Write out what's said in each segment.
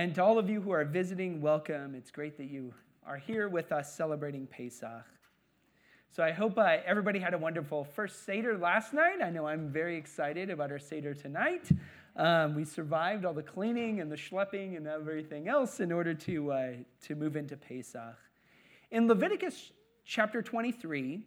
And to all of you who are visiting, welcome. It's great that you are here with us celebrating Pesach. So I hope uh, everybody had a wonderful first Seder last night. I know I'm very excited about our Seder tonight. Um, we survived all the cleaning and the schlepping and everything else in order to, uh, to move into Pesach. In Leviticus chapter 23,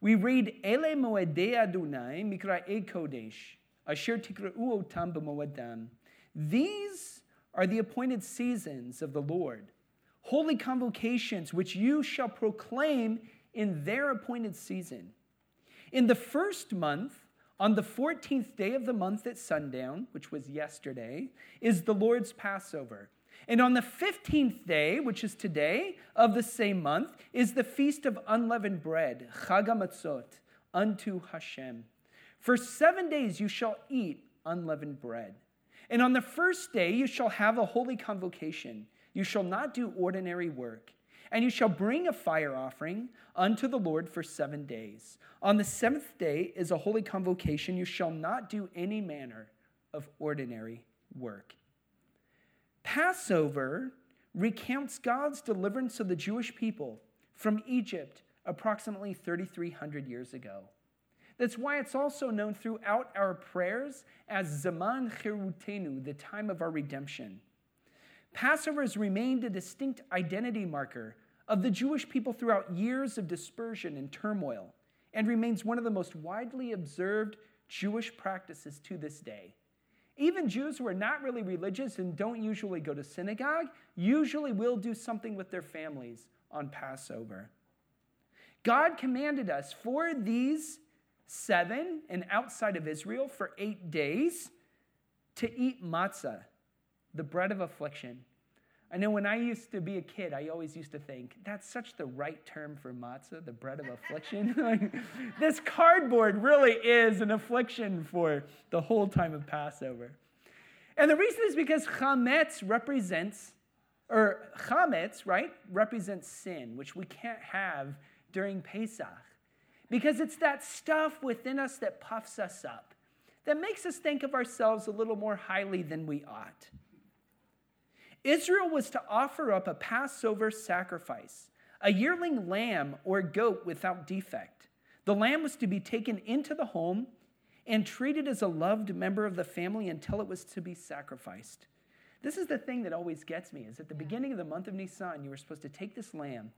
we read, Ele moedei Adonai mikra'e kodesh, asher tikra'u otam b'moedam. These are the appointed seasons of the Lord, holy convocations which you shall proclaim in their appointed season. In the first month, on the 14th day of the month at sundown, which was yesterday, is the Lord's Passover. And on the 15th day, which is today, of the same month, is the feast of unleavened bread, Chag unto Hashem. For seven days you shall eat unleavened bread. And on the first day you shall have a holy convocation. You shall not do ordinary work. And you shall bring a fire offering unto the Lord for seven days. On the seventh day is a holy convocation. You shall not do any manner of ordinary work. Passover recounts God's deliverance of the Jewish people from Egypt approximately 3,300 years ago. That's why it's also known throughout our prayers as Zaman Chirutenu, the time of our redemption. Passover has remained a distinct identity marker of the Jewish people throughout years of dispersion and turmoil, and remains one of the most widely observed Jewish practices to this day. Even Jews who are not really religious and don't usually go to synagogue usually will do something with their families on Passover. God commanded us for these seven and outside of Israel for eight days to eat matzah, the bread of affliction. I know when I used to be a kid, I always used to think, that's such the right term for matzah, the bread of affliction. this cardboard really is an affliction for the whole time of Passover. And the reason is because chametz represents, or chametz, right, represents sin, which we can't have during Pesach. Because it's that stuff within us that puffs us up, that makes us think of ourselves a little more highly than we ought. Israel was to offer up a Passover sacrifice, a yearling lamb or goat without defect. The lamb was to be taken into the home and treated as a loved member of the family until it was to be sacrificed. This is the thing that always gets me is at the beginning of the month of Nisan, you were supposed to take this lamb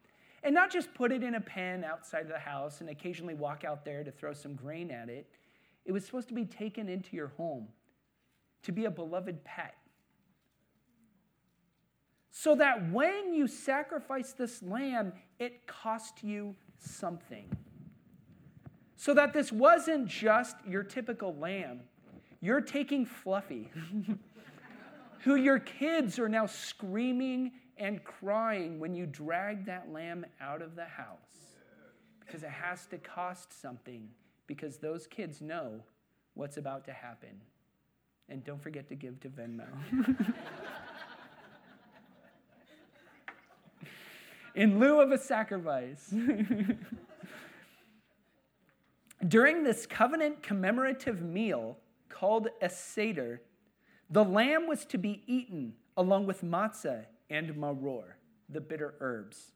and not just put it in a pen outside of the house and occasionally walk out there to throw some grain at it. It was supposed to be taken into your home to be a beloved pet. So that when you sacrifice this lamb, it cost you something. So that this wasn't just your typical lamb. You're taking Fluffy, who your kids are now screaming and crying when you drag that lamb out of the house because it has to cost something because those kids know what's about to happen. And don't forget to give to Venmo. In lieu of a sacrifice. During this covenant commemorative meal called a Seder, the lamb was to be eaten along with matzah and maror, the bitter herbs.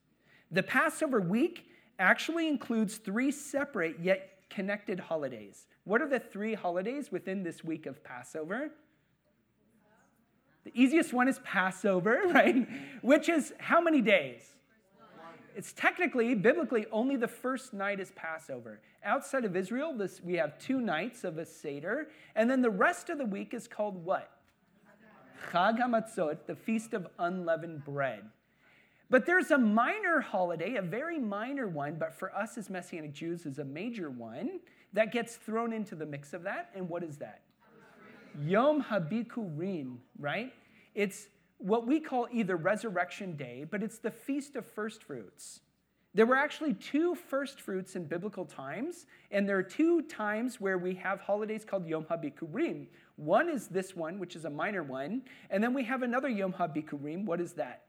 The Passover week actually includes three separate yet connected holidays. What are the three holidays within this week of Passover? The easiest one is Passover, right? Which is how many days? It's technically, biblically, only the first night is Passover. Outside of Israel, this, we have two nights of a Seder, and then the rest of the week is called what? Chag HaMatzot, the Feast of Unleavened Bread. But there's a minor holiday, a very minor one, but for us as Messianic Jews is a major one that gets thrown into the mix of that. And what is that? Yom HaBikurim, right? It's what we call either Resurrection Day, but it's the Feast of First Fruits. There were actually two first fruits in biblical times, and there are two times where we have holidays called Yom HaBikurim. One is this one, which is a minor one, and then we have another Yom HaBikurim. What is that?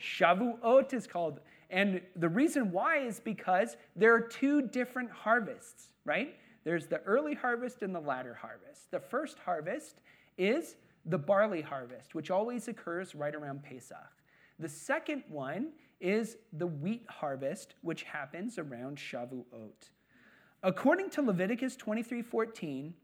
Shavuot is called. And the reason why is because there are two different harvests, right? There's the early harvest and the latter harvest. The first harvest is the barley harvest, which always occurs right around Pesach. The second one is the wheat harvest, which happens around Shavuot. According to Leviticus 23:14,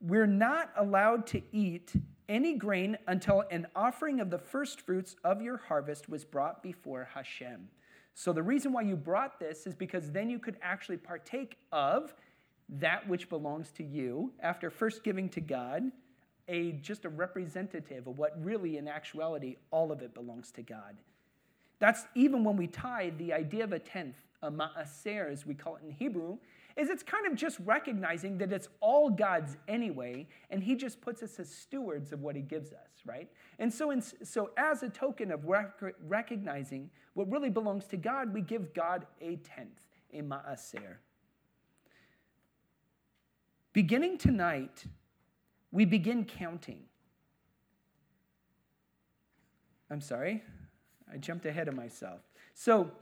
we're not allowed to eat any grain until an offering of the first fruits of your harvest was brought before Hashem. So the reason why you brought this is because then you could actually partake of that which belongs to you after first giving to God a just a representative of what really in actuality all of it belongs to God. That's even when we tithe the idea of a tenth, a ma'aser as we call it in Hebrew, is it's kind of just recognizing that it's all God's anyway, and He just puts us as stewards of what He gives us, right? And so, in, so as a token of rec- recognizing what really belongs to God, we give God a tenth, a ma'aser. Beginning tonight, we begin counting. I'm sorry, I jumped ahead of myself. So,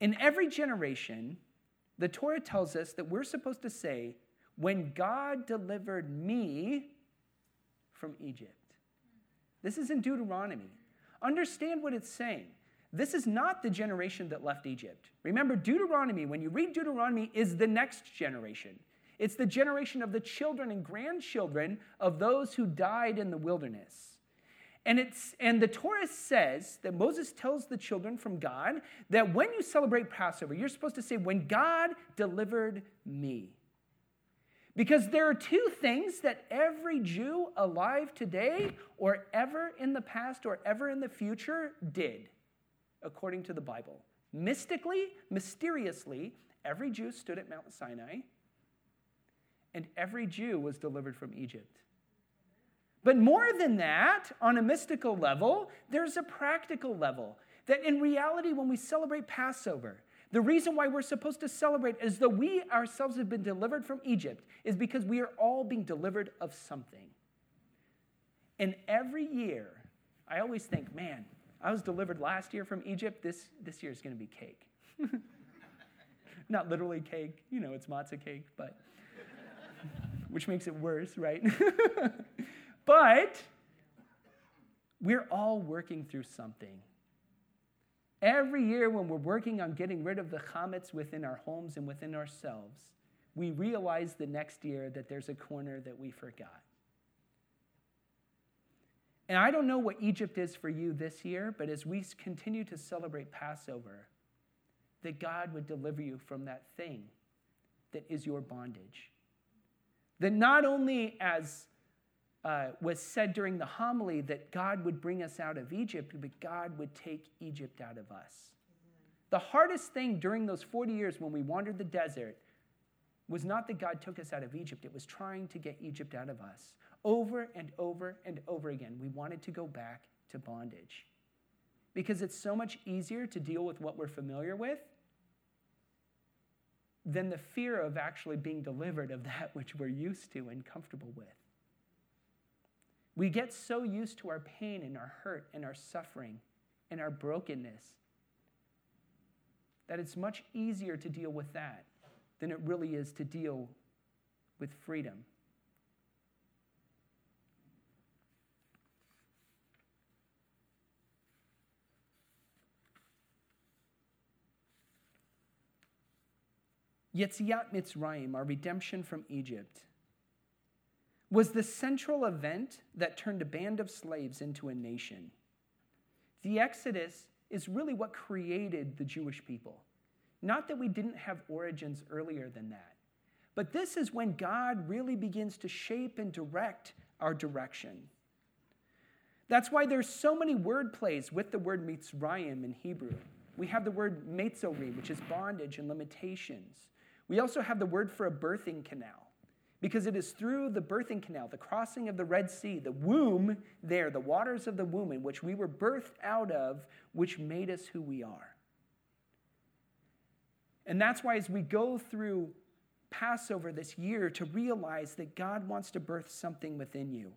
in every generation, the Torah tells us that we're supposed to say, When God delivered me from Egypt. This is in Deuteronomy. Understand what it's saying. This is not the generation that left Egypt. Remember, Deuteronomy, when you read Deuteronomy, is the next generation. It's the generation of the children and grandchildren of those who died in the wilderness. And, it's, and the Torah says that Moses tells the children from God that when you celebrate Passover, you're supposed to say, When God delivered me. Because there are two things that every Jew alive today, or ever in the past, or ever in the future, did, according to the Bible. Mystically, mysteriously, every Jew stood at Mount Sinai, and every Jew was delivered from Egypt. But more than that, on a mystical level, there's a practical level. That in reality, when we celebrate Passover, the reason why we're supposed to celebrate as though we ourselves have been delivered from Egypt is because we are all being delivered of something. And every year, I always think, man, I was delivered last year from Egypt. This, this year is going to be cake. Not literally cake, you know, it's matzah cake, but which makes it worse, right? But we're all working through something. Every year, when we're working on getting rid of the chametz within our homes and within ourselves, we realize the next year that there's a corner that we forgot. And I don't know what Egypt is for you this year, but as we continue to celebrate Passover, that God would deliver you from that thing that is your bondage. That not only as uh, was said during the homily that God would bring us out of Egypt, but God would take Egypt out of us. The hardest thing during those 40 years when we wandered the desert was not that God took us out of Egypt, it was trying to get Egypt out of us. Over and over and over again, we wanted to go back to bondage. Because it's so much easier to deal with what we're familiar with than the fear of actually being delivered of that which we're used to and comfortable with. We get so used to our pain and our hurt and our suffering and our brokenness that it's much easier to deal with that than it really is to deal with freedom. Yetziat Mitzrayim, our redemption from Egypt, was the central event that turned a band of slaves into a nation. The Exodus is really what created the Jewish people. Not that we didn't have origins earlier than that, but this is when God really begins to shape and direct our direction. That's why there's so many word plays with the word Mitzrayim in Hebrew. We have the word Metzori, which is bondage and limitations. We also have the word for a birthing canal because it is through the birthing canal, the crossing of the Red Sea, the womb there, the waters of the womb in which we were birthed out of, which made us who we are. And that's why, as we go through Passover this year, to realize that God wants to birth something within you.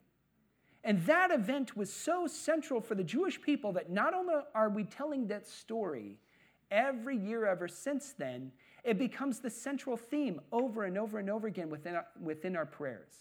And that event was so central for the Jewish people that not only are we telling that story every year ever since then, it becomes the central theme over and over and over again within our, within our prayers.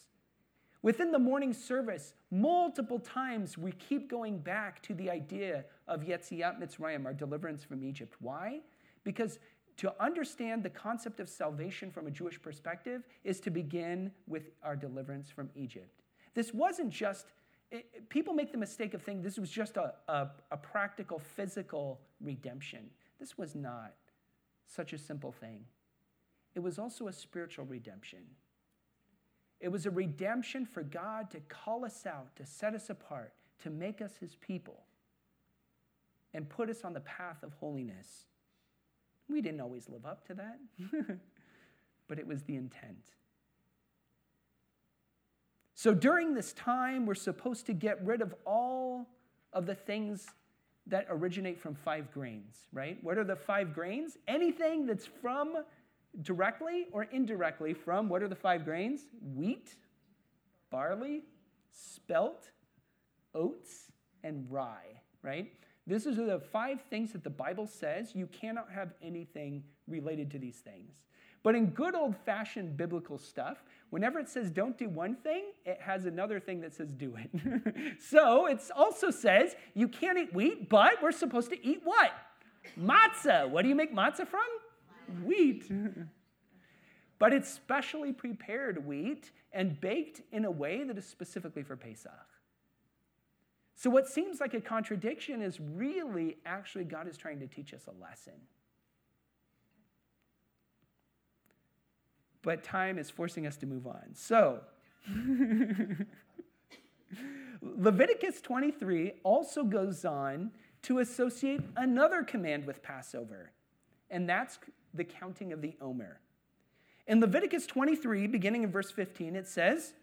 Within the morning service, multiple times we keep going back to the idea of Yetziat Mitzrayim, our deliverance from Egypt. Why? Because to understand the concept of salvation from a Jewish perspective is to begin with our deliverance from Egypt. This wasn't just, it, people make the mistake of thinking this was just a, a, a practical, physical redemption. This was not such a simple thing. It was also a spiritual redemption. It was a redemption for God to call us out, to set us apart, to make us his people, and put us on the path of holiness. We didn't always live up to that, but it was the intent. So during this time, we're supposed to get rid of all of the things that originate from five grains, right? What are the five grains? Anything that's from directly or indirectly from what are the five grains? Wheat, barley, spelt, oats, and rye, right? This is the five things that the Bible says you cannot have anything related to these things. But in good old fashioned biblical stuff, whenever it says don't do one thing, it has another thing that says do it. so it also says you can't eat wheat, but we're supposed to eat what? Matzah. What do you make matzah from? wheat. but it's specially prepared wheat and baked in a way that is specifically for Pesach. So, what seems like a contradiction is really actually God is trying to teach us a lesson. But time is forcing us to move on. So, Leviticus 23 also goes on to associate another command with Passover, and that's the counting of the Omer. In Leviticus 23, beginning in verse 15, it says,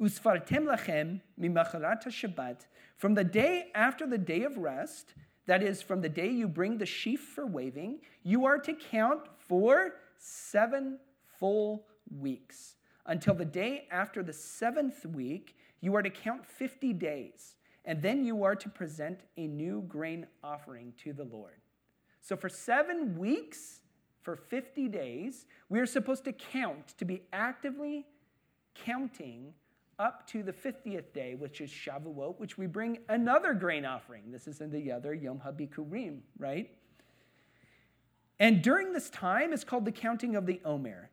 Usfartem lachem mimacharat Shabbat, from the day after the day of rest, that is, from the day you bring the sheaf for waving, you are to count for seven full weeks. Until the day after the seventh week, you are to count 50 days, and then you are to present a new grain offering to the Lord. So for seven weeks, for 50 days, we are supposed to count, to be actively counting up to the 50th day, which is Shavuot, which we bring another grain offering. This is in the other Yom HaBikurim, right? And during this time, it's called the counting of the Omer.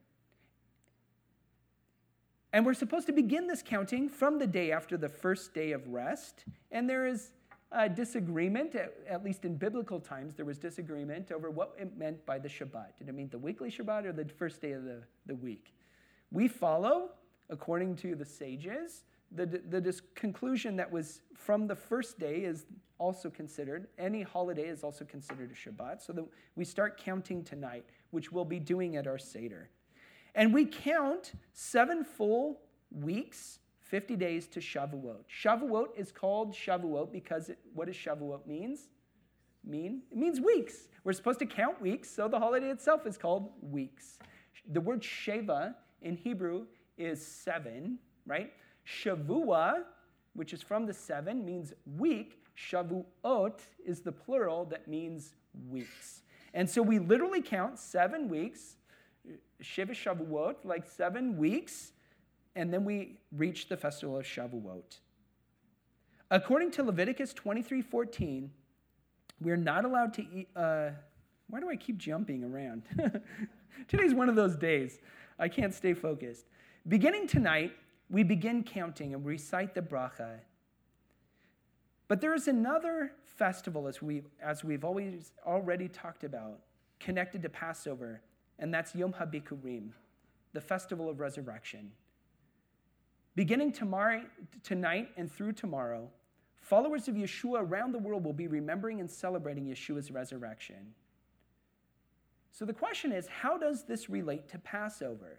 And we're supposed to begin this counting from the day after the first day of rest. And there is uh, disagreement, at, at, least in biblical times, there was disagreement over what it meant by the Shabbat. Did it mean the weekly Shabbat or the first day of the, the week? We follow, according to the sages, the, the, the conclusion that was from the first day is also considered, any holiday is also considered a Shabbat. So we start counting tonight, which we'll be doing at our Seder. And we count seven full weeks 50 days to Shavuot. Shavuot is called Shavuot because it, what does Shavuot means? Mean? It means weeks. We're supposed to count weeks, so the holiday itself is called weeks. The word Sheva in Hebrew is seven, right? Shavua, which is from the seven, means week. Shavuot is the plural that means weeks. And so we literally count seven weeks, Shiva Shavuot, like seven weeks, and then we reach the festival of Shavuot. According to Leviticus 23 14, we're not allowed to eat. Uh, why do I keep jumping around? Today's one of those days. I can't stay focused. Beginning tonight, we begin counting and recite the bracha. But there is another festival, as we've, as we've always already talked about, connected to Passover, and that's Yom HaBikurim, the festival of resurrection. Beginning tomorrow, tonight and through tomorrow, followers of Yeshua around the world will be remembering and celebrating Yeshua's resurrection. So the question is how does this relate to Passover?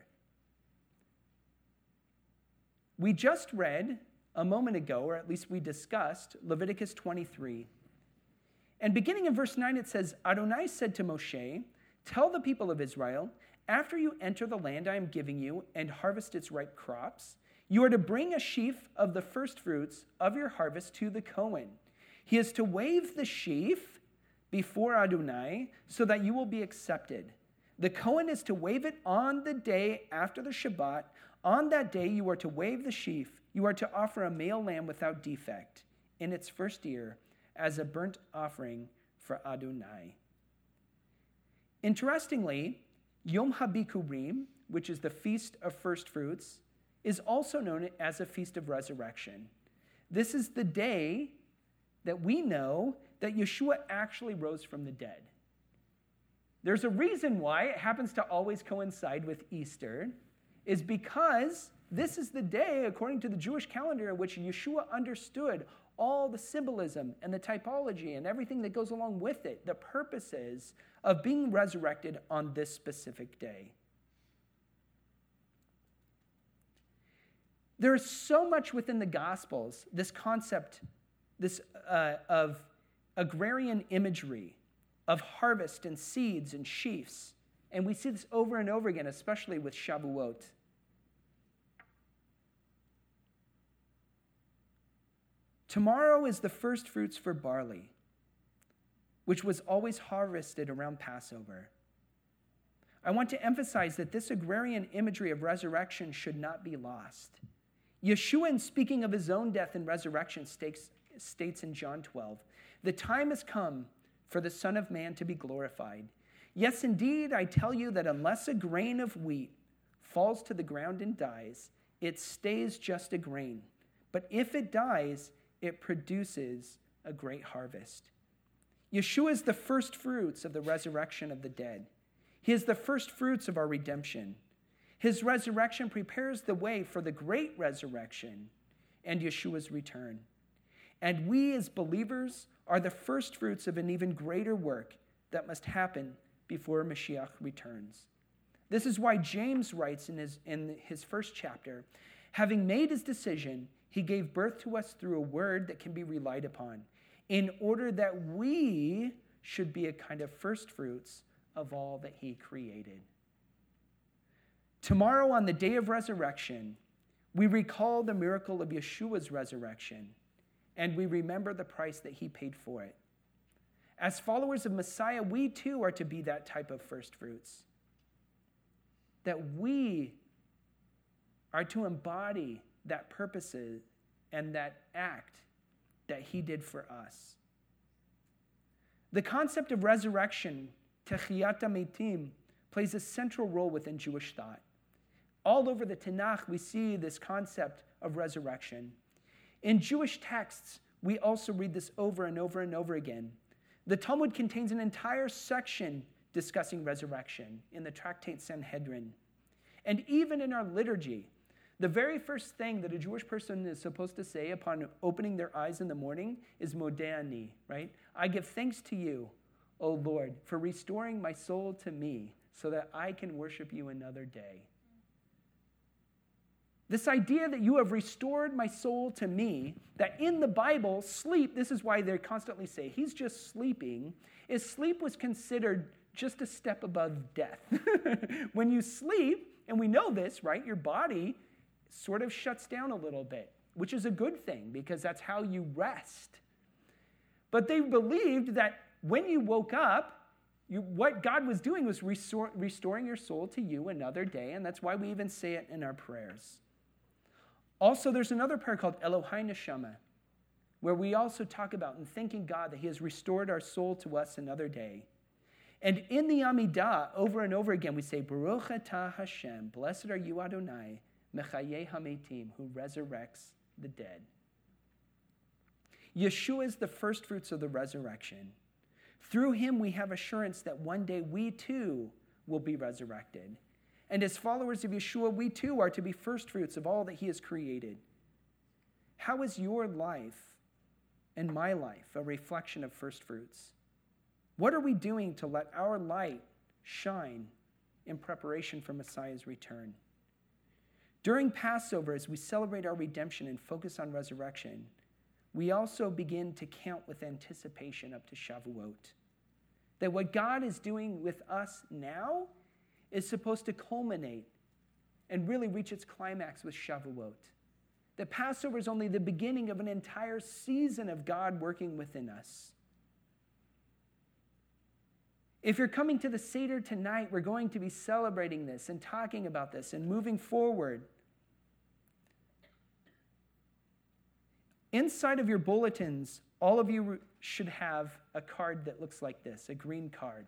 We just read a moment ago, or at least we discussed, Leviticus 23. And beginning in verse 9, it says Adonai said to Moshe, Tell the people of Israel, after you enter the land I am giving you and harvest its ripe crops, you are to bring a sheaf of the firstfruits of your harvest to the Cohen. He is to wave the sheaf before Adonai so that you will be accepted. The Cohen is to wave it on the day after the Shabbat, On that day, you are to wave the sheaf. You are to offer a male lamb without defect in its first year as a burnt offering for Adonai. Interestingly, Yom HaBikurim, which is the Feast of First Fruits, is also known as a Feast of Resurrection. This is the day that we know that Yeshua actually rose from the dead. There's a reason why it happens to always coincide with Easter, is because this is the day, according to the Jewish calendar, in which Yeshua understood all the symbolism and the typology and everything that goes along with it, the purposes of being resurrected on this specific day. There is so much within the Gospels, this concept this, uh, of agrarian imagery, of harvest and seeds and sheaves. And we see this over and over again, especially with Shavuot. Tomorrow is the first fruits for barley, which was always harvested around Passover. I want to emphasize that this agrarian imagery of resurrection should not be lost. Yeshua, in speaking of his own death and resurrection, states, states in John 12 The time has come for the Son of Man to be glorified. Yes, indeed, I tell you that unless a grain of wheat falls to the ground and dies, it stays just a grain. But if it dies, it produces a great harvest. Yeshua is the first fruits of the resurrection of the dead. He is the first fruits of our redemption. His resurrection prepares the way for the great resurrection and Yeshua's return. And we as believers are the first fruits of an even greater work that must happen before Mashiach returns. This is why James writes in his, in his first chapter having made his decision, he gave birth to us through a word that can be relied upon, in order that we should be a kind of first fruits of all that he created. Tomorrow, on the day of resurrection, we recall the miracle of Yeshua's resurrection and we remember the price that he paid for it. As followers of Messiah, we too are to be that type of first fruits. That we are to embody that purposes and that act that he did for us. The concept of resurrection, techiyat metim, plays a central role within Jewish thought. All over the Tanakh, we see this concept of resurrection. In Jewish texts, we also read this over and over and over again. The Talmud contains an entire section discussing resurrection in the tractate Sanhedrin. And even in our liturgy, the very first thing that a Jewish person is supposed to say upon opening their eyes in the morning is Modeh Ani, right? I give thanks to you, O Lord, for restoring my soul to me so that I can worship you another day. This idea that you have restored my soul to me, that in the Bible, sleep, this is why they constantly say he's just sleeping, is sleep was considered just a step above death. when you sleep, and we know this, right? Your body sort of shuts down a little bit, which is a good thing because that's how you rest. But they believed that when you woke up, you, what God was doing was restoring your soul to you another day, and that's why we even say it in our prayers. Also, there's another prayer called Elohai Neshama, where we also talk about and thanking God that He has restored our soul to us another day. And in the Amidah, over and over again, we say, Baruch atah Hashem, blessed are you Adonai, Mechaye Hametim, who resurrects the dead. Yeshua is the first fruits of the resurrection. Through him, we have assurance that one day we too will be resurrected. And as followers of Yeshua, we too are to be first fruits of all that he has created. How is your life and my life a reflection of first fruits? What are we doing to let our light shine in preparation for Messiah's return? During Passover, as we celebrate our redemption and focus on resurrection, we also begin to count with anticipation up to Shavuot. That what God is doing with us now is supposed to culminate and really reach its climax with Shavuot. That Passover is only the beginning of an entire season of God working within us. If you're coming to the Seder tonight, we're going to be celebrating this and talking about this and moving forward. Inside of your bulletins, all of you should have a card that looks like this a green card.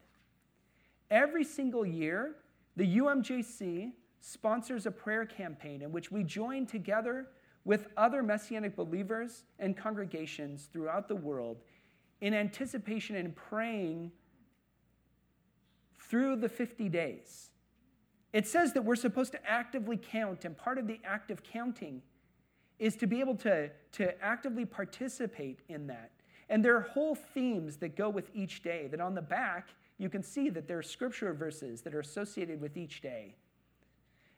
Every single year, the UMJC sponsors a prayer campaign in which we join together with other Messianic believers and congregations throughout the world in anticipation and praying through the 50 days. It says that we're supposed to actively count, and part of the act of counting is to be able to, to actively participate in that. And there are whole themes that go with each day, that on the back, you can see that there are scripture verses that are associated with each day.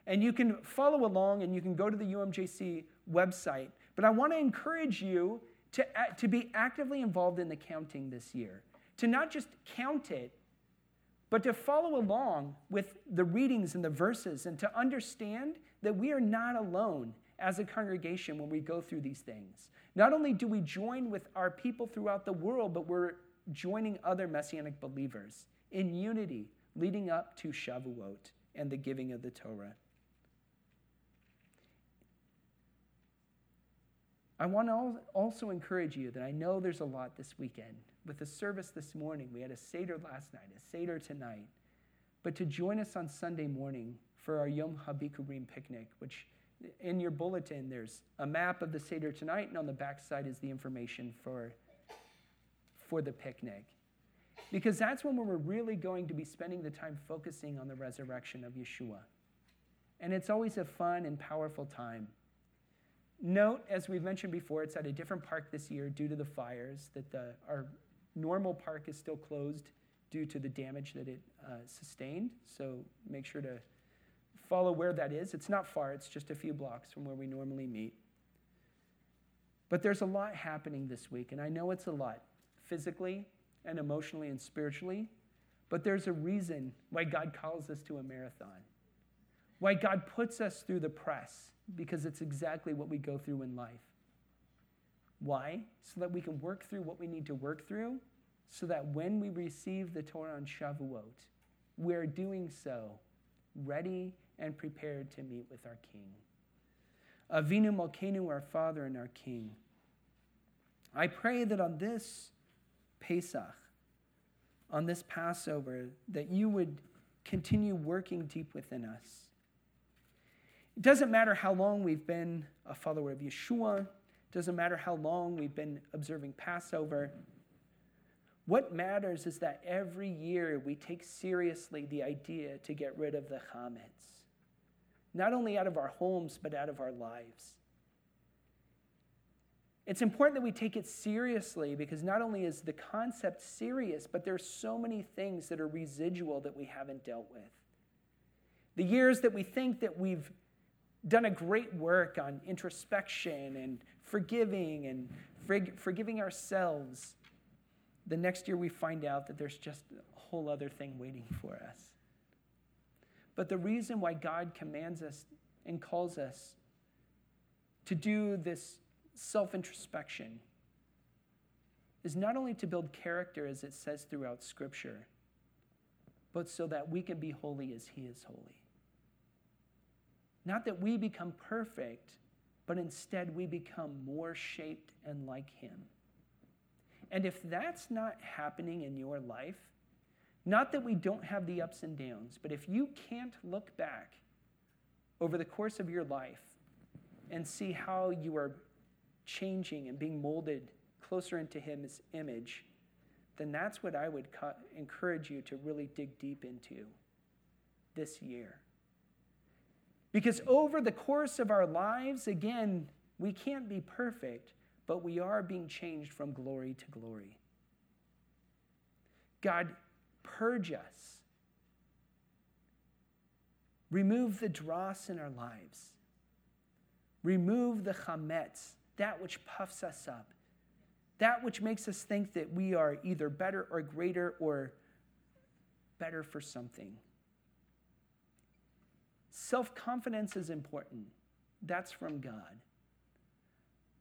And you can follow along and you can go to the UMJC website. But I want to encourage you to, to be actively involved in the counting this year, to not just count it, but to follow along with the readings and the verses and to understand that we are not alone as a congregation when we go through these things. Not only do we join with our people throughout the world, but we're joining other Messianic believers in unity leading up to Shavuot and the giving of the Torah. I want to also encourage you that I know there's a lot this weekend. With the service this morning, we had a Seder last night, a Seder tonight. But to join us on Sunday morning for our Yom HaBikurim picnic, which in your bulletin, there's a map of the Seder tonight, and on the back side is the information for, for the picnic. Because that's when we're really going to be spending the time focusing on the resurrection of Yeshua. And it's always a fun and powerful time. Note, as we've mentioned before, it's at a different park this year due to the fires, that the, our normal park is still closed due to the damage that it uh, sustained. So make sure to follow where that is. It's not far, it's just a few blocks from where we normally meet. But there's a lot happening this week, and I know it's a lot physically and emotionally and spiritually, but there's a reason why God calls us to a marathon, why God puts us through the press, because it's exactly what we go through in life. Why? So that we can work through what we need to work through, so that when we receive the Torah on Shavuot, we're doing so ready and prepared to meet with our King. Avinu Malkeinu, our Father and our King. I pray that on this Pesach, on this Passover, that you would continue working deep within us. It doesn't matter how long we've been a follower of Yeshua, doesn't matter how long we've been observing Passover. What matters is that every year we take seriously the idea to get rid of the chametz not only out of our homes, but out of our lives. It's important that we take it seriously because not only is the concept serious, but there's so many things that are residual that we haven't dealt with. The years that we think that we've done a great work on introspection and forgiving and forgiving ourselves, the next year we find out that there's just a whole other thing waiting for us. But the reason why God commands us and calls us to do this self introspection is not only to build character, as it says throughout Scripture, but so that we can be holy as He is holy. Not that we become perfect, but instead we become more shaped and like Him. And if that's not happening in your life, not that we don't have the ups and downs, but if you can't look back over the course of your life and see how you are changing and being molded closer into His image, then that's what I would co- encourage you to really dig deep into this year. Because over the course of our lives, again, we can't be perfect, but we are being changed from glory to glory. God Purge us. Remove the dross in our lives. Remove the chametz, that which puffs us up, that which makes us think that we are either better or greater or better for something. Self confidence is important. That's from God.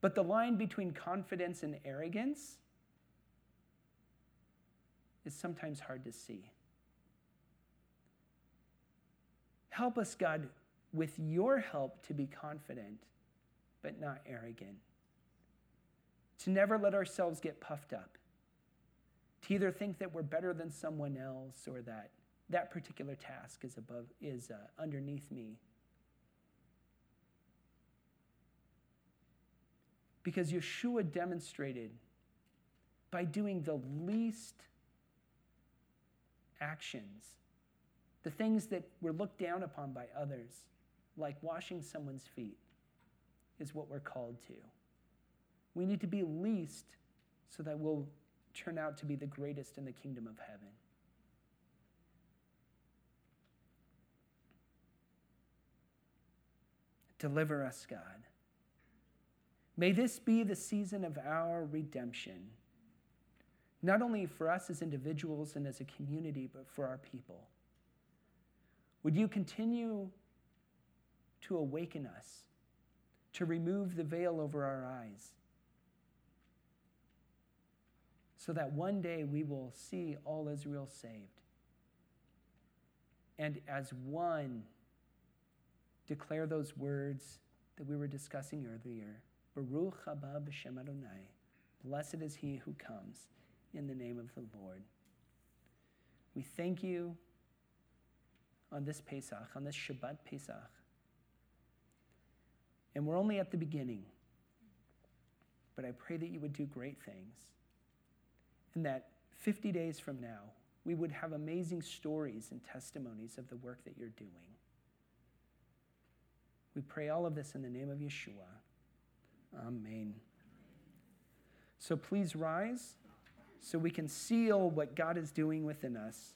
But the line between confidence and arrogance is sometimes hard to see. Help us, God, with your help to be confident, but not arrogant. to never let ourselves get puffed up, to either think that we're better than someone else or that that particular task is above is uh, underneath me. Because Yeshua demonstrated by doing the least actions, the things that were looked down upon by others, like washing someone's feet, is what we're called to. We need to be least so that we'll turn out to be the greatest in the kingdom of heaven. Deliver us, God. May this be the season of our redemption, not only for us as individuals and as a community, but for our people. Would you continue to awaken us, to remove the veil over our eyes, so that one day we will see all Israel saved? And as one, declare those words that we were discussing earlier. Baruch haba b'shem Adonai. Blessed is he who comes in the name of the Lord. We thank you on this Pesach, on this Shabbat Pesach. And we're only at the beginning. But I pray that you would do great things. And that 50 days from now, we would have amazing stories and testimonies of the work that you're doing. We pray all of this in the name of Yeshua. Amen. So please rise so we can seal what God is doing within us.